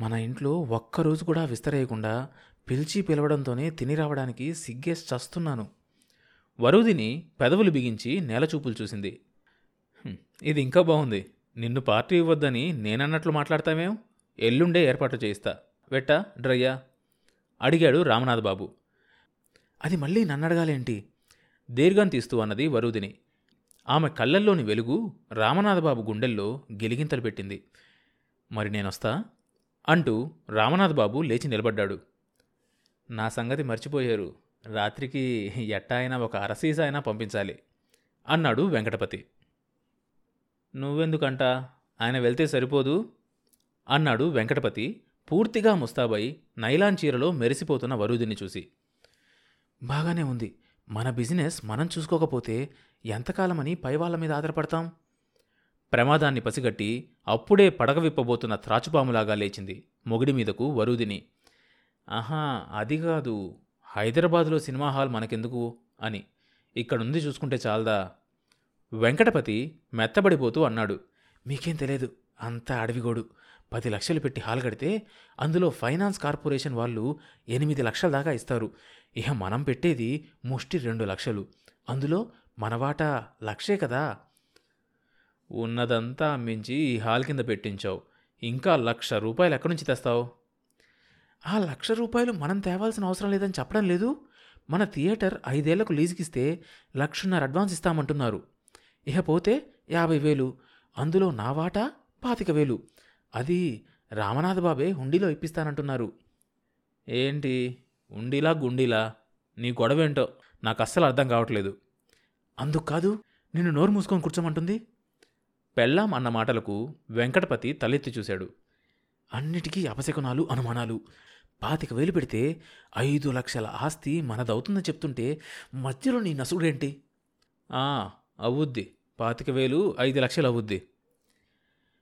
మన ఇంట్లో ఒక్కరోజు కూడా విస్తరేయకుండా పిలిచి పిలవడంతోనే తిని రావడానికి సిగ్గేసి చస్తున్నాను. వరుదిని పెదవులు బిగించి నేలచూపులు చూసింది. ఇది ఇంకా బాగుంది. నిన్ను పార్టీ ఇవ్వద్దని నేనన్నట్లు మాట్లాడతామేం ఎల్లుండే ఏర్పాటు చేయిస్తా. వెట్టా డ్రయ్యా? అడిగాడు రామనాథ్ బాబు అది మళ్ళీ నన్ను అడగాలేంటి దీర్ఘం తీస్తూ అన్నది వరుదిని. ఆమె కళ్ళల్లోని వెలుగు రామనాథబాబు గుండెల్లో గిలిగింతలు పెట్టింది. మరి నేనొస్తా? అంటూ రామనాథబాబు లేచి నిలబడ్డాడు. నా సంగతి మర్చిపోయారు. రాత్రికి ఎట్టా అయినా ఒక అరసీస అయినా పంపించాలి అన్నాడు వెంకటపతి. నువ్వెందుకంట? ఆయన వెళ్తే సరిపోదు? అన్నాడు వెంకటపతి పూర్తిగా ముస్తాబై నైలాన్ చీరలో మెరిసిపోతున్న వరుదిని చూసి. బాగానే ఉంది. మన బిజినెస్ మనం చూసుకోకపోతే ఎంతకాలమని పై వాళ్ళ మీద ఆధారపడతాం? ప్రమాదాన్ని పసిగట్టి అప్పుడే పడగ విప్పబోతున్న త్రాచుపాములాగా లేచింది. మొగిడి మీదకు వరుదిని ఆహా అది కాదు. హైదరాబాదులో సినిమా హాల్ మనకెందుకు? అని. ఇక్కడుంది చూసుకుంటే చాలదా? వెంకటపతి మెత్తబడిపోతూ అన్నాడు. మీకేం తెలియదు అంతా అడవిగోడు. పది లక్షలు పెట్టి హాల్ కడితే అందులో ఫైనాన్స్ కార్పొరేషన్ వాళ్ళు ఎనిమిది లక్షల దాకా ఇస్తారు. ఇహ మనం పెట్టేది ముష్టి రెండు లక్షలు. అందులో మన వాటా లక్షే కదా. ఉన్నదంతా అమ్మించి ఈ హాల్ కింద పెట్టించావు. ఇంకా లక్ష రూపాయలు ఎక్కడి నుంచి తెస్తావు? ఆ లక్ష రూపాయలు మనం తేవాల్సిన అవసరం లేదని చెప్పడం లేదు. మన థియేటర్ ఐదేళ్ళకు లీజుకిస్తే లక్షన్నర అడ్వాన్స్ ఇస్తామంటున్నారు. ఇకపోతే యాభై వేలు అందులో నా వాటా? పాతిక వేలు. అది రామనాథ బాబే హుండీలో ఇప్పిస్తానంటున్నారు. ఏంటి? ఉండిలా గుండిలా? నీ గొడవేంటో? నాకు అస్సలు అర్థం కావట్లేదు. అందుకు కాదు నిన్ను నోరు మూసుకొని కూర్చోమంటుంది? పెళ్ళాం అన్న మాటలకు వెంకటపతి తలెత్తి చూశాడు. అన్నిటికీ అపశకునాలు అనుమానాలు. పాతిక వేలు పెడితే ఐదు లక్షల ఆస్తి మనదవుతుందని చెప్తుంటే మధ్యలో నీ నసుడేంటి? ఆ, అవుద్ది. పాతిక వేలు ఐదు లక్షలు అవుద్ది.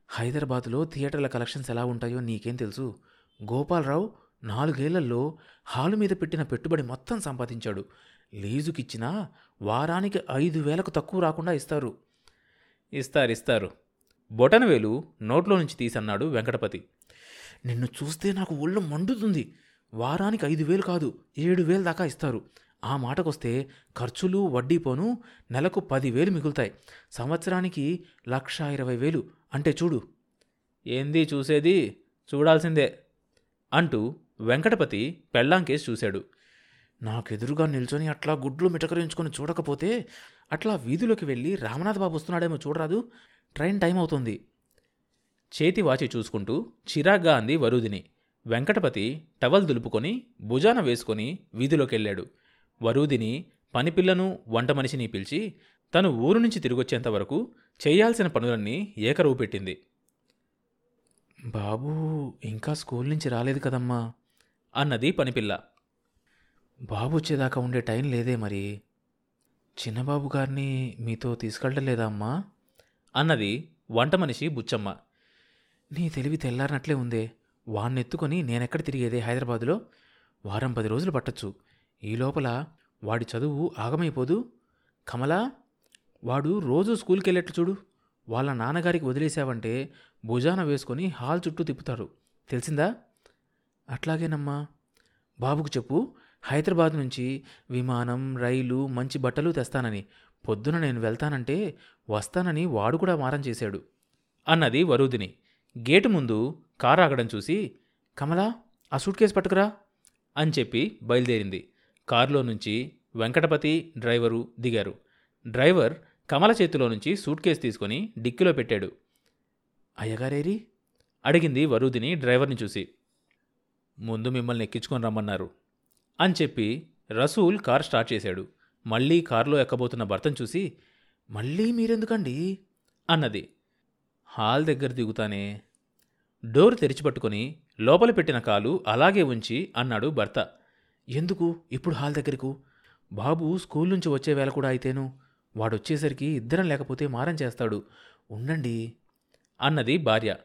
హైదరాబాద్లో థియేటర్ల కలెక్షన్స్ ఎలా ఉంటాయో నీకేం తెలుసు? గోపాలరావు నాలుగేళ్ళలో హాలు మీద పెట్టిన పెట్టుబడి మొత్తం సంపాదించాడు. లీజుకిచ్చినా వారానికి ఐదు వేలకు తక్కువ రాకుండా ఇస్తారు. ఇస్తారు ఇస్తారు. బొటనవేలు నోట్లో నుంచి తీసన్నాడు వెంకటపతి. నిన్ను చూస్తే నాకు ఒళ్ళు మండుతుంది. వారానికి ఐదు వేలు కాదు ఏడు వేలు దాకా ఇస్తారు. ఆ మాటకొస్తే ఖర్చులు వడ్డీ పోను నెలకు పదివేలు మిగులుతాయి. సంవత్సరానికి లక్ష ఇరవై వేలు. అంటే చూడు. ఏంది చూసేది? చూడాల్సిందే అంటూ వెంకటపతి పెళ్ళాంకేసి చూశాడు. నాకెదురుగా నిల్చొని అట్లా గుడ్లు మిటకరించుకొని చూడకపోతే అట్లా వీధిలోకి వెళ్ళి రామనాథ్ బాబు వస్తున్నాడేమో చూడరాదు. ట్రైన్ టైం అవుతుంది. చేతి వాచి చూసుకుంటూ చిరాగ్గా అంది వరుదిని. వెంకటపతి టవల్ దులుపుకొని భుజాన వేసుకొని వీధిలోకి వెళ్ళాడు వరూదిని పనిపిల్లను వంట మనిషిని పిలిచి తను ఊరు నుంచి తిరిగొచ్చేంత వరకు చేయాల్సిన పనులన్నీ ఏకరువు పెట్టింది. బాబు ఇంకా స్కూల్ నుంచి రాలేదు కదమ్మా అన్నది పనిపిల్ల. బాబు వచ్చేదాకా ఉండే టైం లేదే మరి. చిన్నబాబు గారిని మీతో తీసుకెళ్ళలేదా అమ్మా? అన్నది వంట మనిషి బుచ్చమ్మ. నీ తెలివి తెల్లారినట్లే ఉందే. వాణ్ణెత్తుకొని నేనెక్కడ తిరిగేదే హైదరాబాదులో? వారం పది రోజులు పట్టచ్చు. ఈ లోపల వాడి చదువు ఆగమైపోదు. కమలా వాడు రోజు స్కూల్కి వెళ్ళేట్లు చూడు. వాళ్ళ నాన్నగారికి వదిలేశావంటే భుజాన వేసుకొని హాల్ చుట్టూ తిప్పుతారు. తెలిసిందా? అట్లాగేనమ్మా. బాబుకు చెప్పు. హైదరాబాద్ నుంచి విమానం రైలు మంచి బట్టలు తెస్తానని. పొద్దున నేను వెళ్తానంటే వస్తానని వాడు కూడా మారం చేశాడు అన్నది వరూదిని. గేటు ముందు కారు ఆగడం చూసి కమలా ఆ సూట్ కేసు పట్టుకురా అని చెప్పి బయలుదేరింది. కారులో నుంచి వెంకటపతి డ్రైవరు దిగారు. డ్రైవర్ కమల చేతిలో నుంచి సూట్ కేసు తీసుకొని డిక్కిలో పెట్టాడు. అయ్యగారేరి? అడిగింది వరుదిని డ్రైవర్ని చూసి. ముందు మిమ్మల్ని ఎక్కించుకొని రమ్మన్నారు. అని చెప్పి రసూల్ కార్ స్టార్ట్ చేశాడు. మళ్ళీ కారులో ఎక్కబోతున్న భర్తను చూసి మళ్ళీ మీరెందుకండి? అన్నది. హాల్ దగ్గర దిగుతానే డోర్ తెరిచిపట్టుకొని లోపల పెట్టిన కాలు అలాగే ఉంచి అన్నాడు భర్త. ఎందుకు? ఇప్పుడు హాల్ దగ్గరకు? బాబు స్కూల్ నుంచి వచ్చే వేళ కూడా అయితేను. వాడొచ్చేసరికి ఇద్దరం లేకపోతే మారం చేస్తాడు. ఉండండి అన్నది భార్య.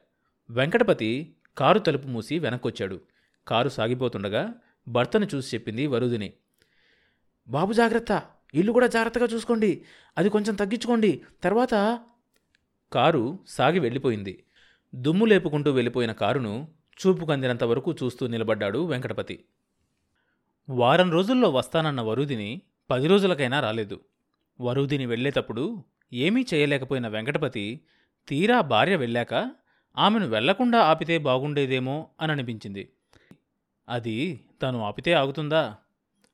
వెంకటపతి కారు తలుపు మూసి వెనక్కొచ్చాడు. కారు సాగిపోతుండగా భర్తను చూసి చెప్పింది వరుదిని. బాబు జాగ్రత్త ఇల్లు కూడా జాగ్రత్తగా చూసుకోండి. అది కొంచెం తగ్గించుకోండి. తర్వాత కారు సాగి వెళ్ళిపోయింది. దుమ్ము లేపుకుంటూ వెళ్ళిపోయిన కారును చూపు కందినంత వరకు చూస్తూ నిలబడ్డాడు వెంకటపతి. వారం రోజుల్లో వస్తానన్న వరుదిని పది రోజులకైనా రాలేదు. వరుదిని వెళ్ళేటప్పుడు ఏమీ చేయలేకపోయిన వెంకటపతి తీరా భార్య వెళ్ళాక ఆమెను వెళ్ళకుండా ఆపితే బాగుండేదేమో అని అనిపించింది అది తను ఆపితే ఆగుతుందా?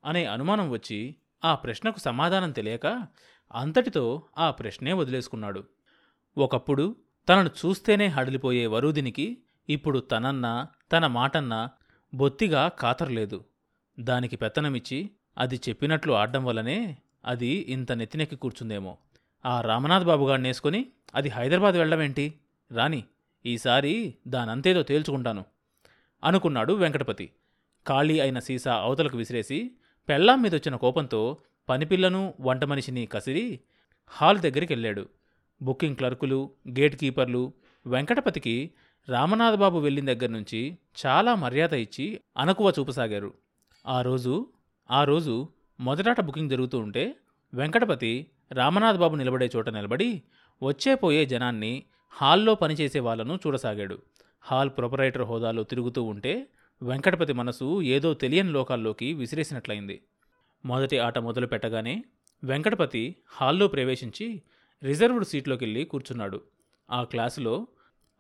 అనే అనుమానం వచ్చి ఆ ప్రశ్నకు సమాధానం తెలియక అంతటితో ఆ ప్రశ్నే వదిలేసుకున్నాడు. ఒకప్పుడు తనను చూస్తేనే హడలిపోయే వరుదినికి ఇప్పుడు తనన్నా తన మాటన్నా బొత్తిగా కాతరలేదు. దానికి పెత్తనమిచ్చి అది చెప్పినట్లు ఆడడం వల్లనే అది ఇంత నెత్తినెక్కి కూర్చుందేమో. ఆ రామనాథ్ బాబుగాడిని వేసుకొని అది హైదరాబాద్ వెళ్ళడమేంటి? రాని ఈసారి దానంతేదో తేల్చుకుంటాను అనుకున్నాడు వెంకటపతి. ఖాళీ అయిన సీసా అవతలకు విసిరేసి పెళ్ళాం మీద వచ్చిన కోపంతో పనిపిల్లను వంట మనిషిని కసిరి హాల్ దగ్గరికి వెళ్ళాడు బుకింగ్ క్లర్కులు గేట్ కీపర్లు వెంకటపతికి రామనాథబాబు వెళ్ళిన దగ్గర నుంచి చాలా మర్యాద ఇచ్చి అనకువ చూపసాగారు. ఆ రోజు ఆ రోజు మొదటాట బుకింగ్ జరుగుతూ ఉంటే వెంకటపతి రామనాథబాబు నిలబడే చోట నిలబడి వచ్చే పోయే జనాన్ని హాల్లో పనిచేసే వాళ్ళను చూడసాగాడు. హాల్ ప్రొపరైటర్ హోదాలో తిరుగుతూ ఉంటే వెంకటపతి మనసు ఏదో తెలియని లోకాల్లోకి విసిరేసినట్లయింది. మొదటి ఆట మొదలు పెట్టగానే వెంకటపతి హాల్లో ప్రవేశించి రిజర్వ్డ్ సీట్లోకి వెళ్ళి కూర్చున్నాడు. ఆ క్లాసులో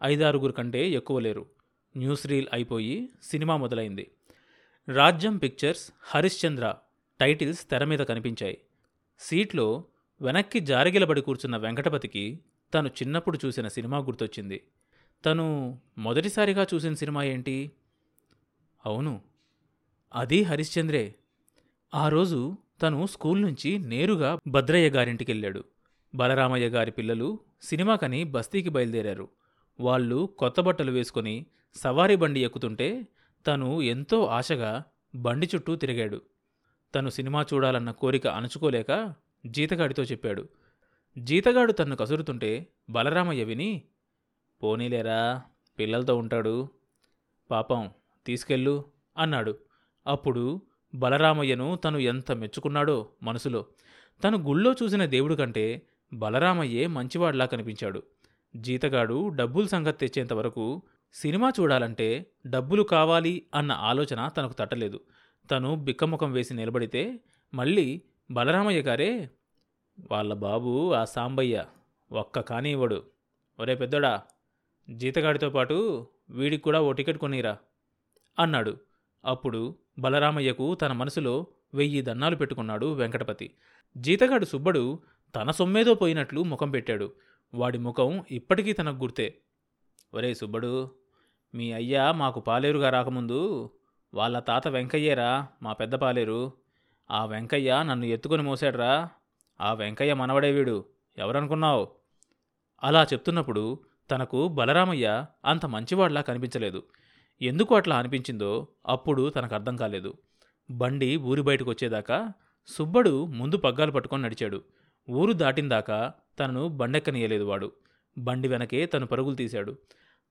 ఐదారుగురు కంటే ఎక్కువ లేరు. న్యూస్ రీల్ అయిపోయి సినిమా మొదలైంది. రాజ్యం పిక్చర్స్ హరిశ్చంద్ర టైటిల్స్ తెర మీద కనిపించాయి. సీట్లో వెనక్కి జారగిలబడి కూర్చున్న వెంకటపతికి తను చిన్నప్పుడు చూసిన సినిమా గుర్తొచ్చింది. తను మొదటిసారిగా చూసిన సినిమా ఏంటి? అవును. అది హరిశ్చంద్రే. ఆ రోజు తను స్కూల్ నుంచి నేరుగా భద్రయ్య గారింటికి వెళ్ళాడు బలరామయ్య గారి పిల్లలు సినిమాకని బస్తీకి బయలుదేరారు. వాళ్ళు కొత్త బట్టలు వేసుకొని సవారీ బండి ఎక్కుతుంటే తను ఎంతో ఆశగా బండి చుట్టూ తిరిగాడు. తను సినిమా చూడాలన్న కోరిక అణుచుకోలేక జీతగాడితో చెప్పాడు. జీతగాడు తన్ను కసురుతుంటే బలరామయ్య విని పోనీలేరా పిల్లలతో ఉంటాడు. పాపం తీసుకెళ్ళు అన్నాడు. అప్పుడు బలరామయ్యను తను ఎంత మెచ్చుకున్నాడో మనసులో. తను గుళ్ళో చూసిన దేవుడు కంటే బలరామయ్యే మంచివాడ్లా కనిపించాడు. జీతగాడు డబ్బులు సంగతి తెచ్చేంత వరకు సినిమా చూడాలంటే డబ్బులు కావాలి అన్న ఆలోచన తనకు తట్టలేదు. తను బిక్కముఖం వేసి నిలబడితే మళ్ళీ బలరామయ్య గారే వాళ్ళ బాబు ఆ సాంబయ్య ఒక్క కాని ఇవ్వడు. ఒరే పెద్దోడా జీతగాడితో పాటు వీడికి కూడా ఓ టికెట్ కొనిరా. అన్నాడు. అప్పుడు బలరామయ్యకు తన మనసులో వెయ్యి దన్నాలు పెట్టుకున్నాడు వెంకటపతి. జీతగాడు సుబ్బడు తన సొమ్మేదో పోయినట్లు ముఖం పెట్టాడు. వాడి ముఖం ఇప్పటికీ తనకు గుర్తే. ఒరే సుబ్బడు మీ అయ్య మాకు పాలేరుగా రాకముందు వాళ్ళ తాత వెంకయ్యేరా మా పెద్ద పాలేరు. ఆ వెంకయ్య నన్ను ఎత్తుకొని మోసాడ్రా. ఆ వెంకయ్య మనవడే వీడు. ఎవరనుకున్నావు? అలా చెప్తున్నప్పుడు తనకు బలరామయ్య అంత మంచివాడ్లా కనిపించలేదు. ఎందుకు అట్లా అనిపించిందో అప్పుడు తనకు అర్థం కాలేదు. బండి ఊరి బయటకు వచ్చేదాకా సుబ్బడు ముందు పగ్గాలు పట్టుకొని నడిచాడు. ఊరు దాటిందాకా తనను బండెక్కనీయలేదు వాడు. బండి వెనకే తను పరుగులు తీశాడు.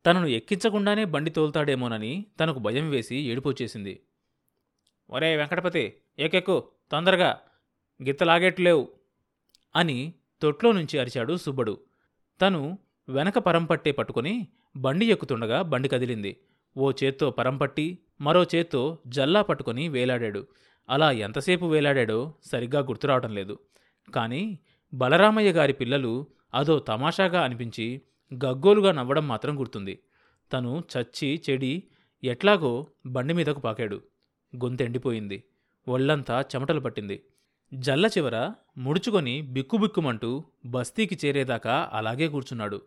తనను ఎక్కించకుండానే బండి తోలుతాడేమోనని తనకు భయం వేసి ఏడుపొచ్చేసింది ఒరే వెంకటపతి ఏకెక్కు తొందరగా. గిత్తలాగేట్లేవు అని తొట్లో నుంచి అరిచాడు సుబ్బడు. తను వెనక పరంపట్టే పట్టుకుని బండి ఎక్కుతుండగా బండి కదిలింది. ఓ చేత్తో పరంపట్టి మరో చేత్తో జల్లా పట్టుకొని వేలాడాడు. అలా ఎంతసేపు వేలాడాడో సరిగ్గా గుర్తురావటం లేదు. కానీ బలరామయ్య గారి పిల్లలు అదో తమాషాగా అనిపించి గగ్గోలుగా నవ్వడం మాత్రం గుర్తుంది. తను చచ్చి చెడి ఎట్లాగో బండి మీదకు పాకాడు. గొంతెండిపోయింది ఒళ్ళంతా చెమటలు పట్టింది. జల్ల చివర ముడుచుకొని బిక్కుబిక్కుమంటూ బస్తీకి చేరేదాకా అలాగే కూర్చున్నాడు.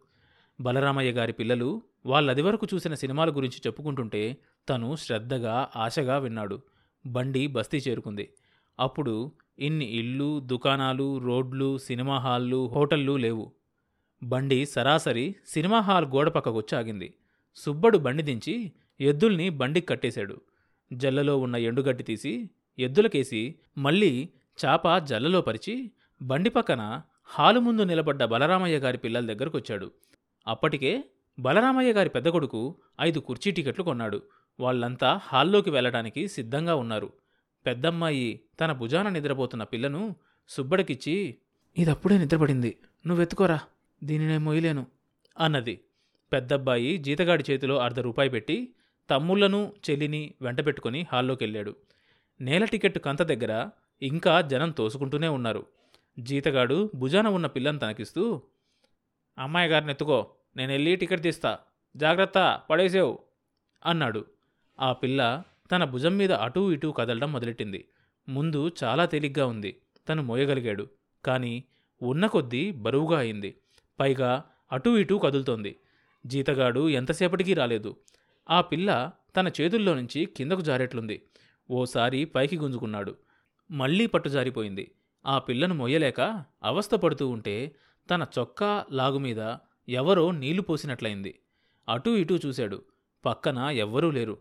బలరామయ్య గారి పిల్లలు వాళ్ళది వరకు చూసిన సినిమాల గురించి చెప్పుకుంటుంటే తను శ్రద్ధగా ఆశగా విన్నాడు. బండి బస్తీ చేరుకుంది. అప్పుడు ఇన్ని ఇళ్ళు దుకాణాలు రోడ్లు సినిమా హాళ్ళు హోటళ్ళు లేవు. బండి సరాసరి సినిమా హాల్ గోడ పక్కకొచ్చి ఆగింది. సుబ్బడు బండి దించి ఎద్దుల్ని బండికి కట్టేశాడు. జల్లలో ఉన్న ఎండుగడ్డి తీసి ఎద్దులకేసి మళ్ళీ చాప జల్లలో పరిచి బండి పక్కన హాలు ముందు నిలబడ్డ బలరామయ్య గారి పిల్లల దగ్గరకొచ్చాడు. అప్పటికే బలరామయ్య గారి పెద్ద కొడుకు ఐదు కుర్చీ టికెట్లు కొన్నాడు. వాళ్ళంతా హాల్లోకి వెళ్ళడానికి సిద్ధంగా ఉన్నారు. పెద్దమ్మాయి తన భుజాన నిద్రపోతున్న పిల్లను సుబ్బడికిచ్చి ఇదప్పుడే నిద్రపడింది. నువ్వెత్తుకోరా. దీనినే మొయ్యలేను. అన్నది. పెద్దబ్బాయి జీతగాడి చేతిలో అర్ధ రూపాయి పెట్టి తమ్ముళ్ళను చెల్లిని వెంటబెట్టుకుని హాల్లోకెళ్ళాడు. హాల్లోకి వెళ్ళాడు నేల టికెట్ కంత దగ్గర ఇంకా జనం తోసుకుంటూనే ఉన్నారు. జీతగాడు భుజాన ఉన్న పిల్లని తనకిస్తూ అమ్మాయి గారిని ఎత్తుకో. నేను వెళ్ళి టికెట్ తీస్తా. జాగ్రత్త పడేసేవు అన్నాడు. ఆ పిల్ల తన భుజం మీద అటూ ఇటూ కదలడం మొదలెట్టింది. ముందు చాలా తేలిగ్గా ఉంది. తను మోయగలిగాడు. కానీ ఉన్న కొద్దీ బరువుగా అయింది. పైగా అటూ ఇటూ కదులుతోంది. జీతగాడు ఎంతసేపటికి రాలేదు. ఆ పిల్ల తన చేతుల్లో నుంచి కిందకు జారేట్లుంది. ఓసారి పైకి గుంజుకున్నాడు. మళ్ళీ పట్టు జారిపోయింది. ఆ పిల్లను మొయ్యలేక అవస్థ పడుతూ ఉంటే తన చొక్కా లాగు మీద ఎవరో నీళ్ళు పోసినట్లయింది. అటూ ఇటూ చూశాడు. పక్కన ఎవ్వరూ లేరు.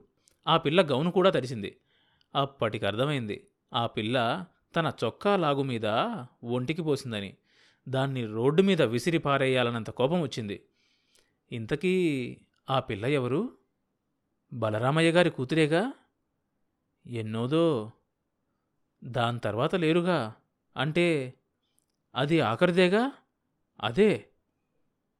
ఆ పిల్ల గౌను కూడా తడిసింది. అప్పటికి అర్థమైంది ఆ పిల్ల తన చొక్కా లాగు మీద ఒంటికి పోసిందని దాన్ని రోడ్డు మీద విసిరి పారేయాలన్నంత కోపం వచ్చింది. ఇంతకీ ఆ పిల్ల ఎవరు? బలరామయ్య గారి కూతురేగా? ఎన్నోదో. దాని తర్వాత లేరుగా. అంటే అది ఆఖరిదేగా? అదే.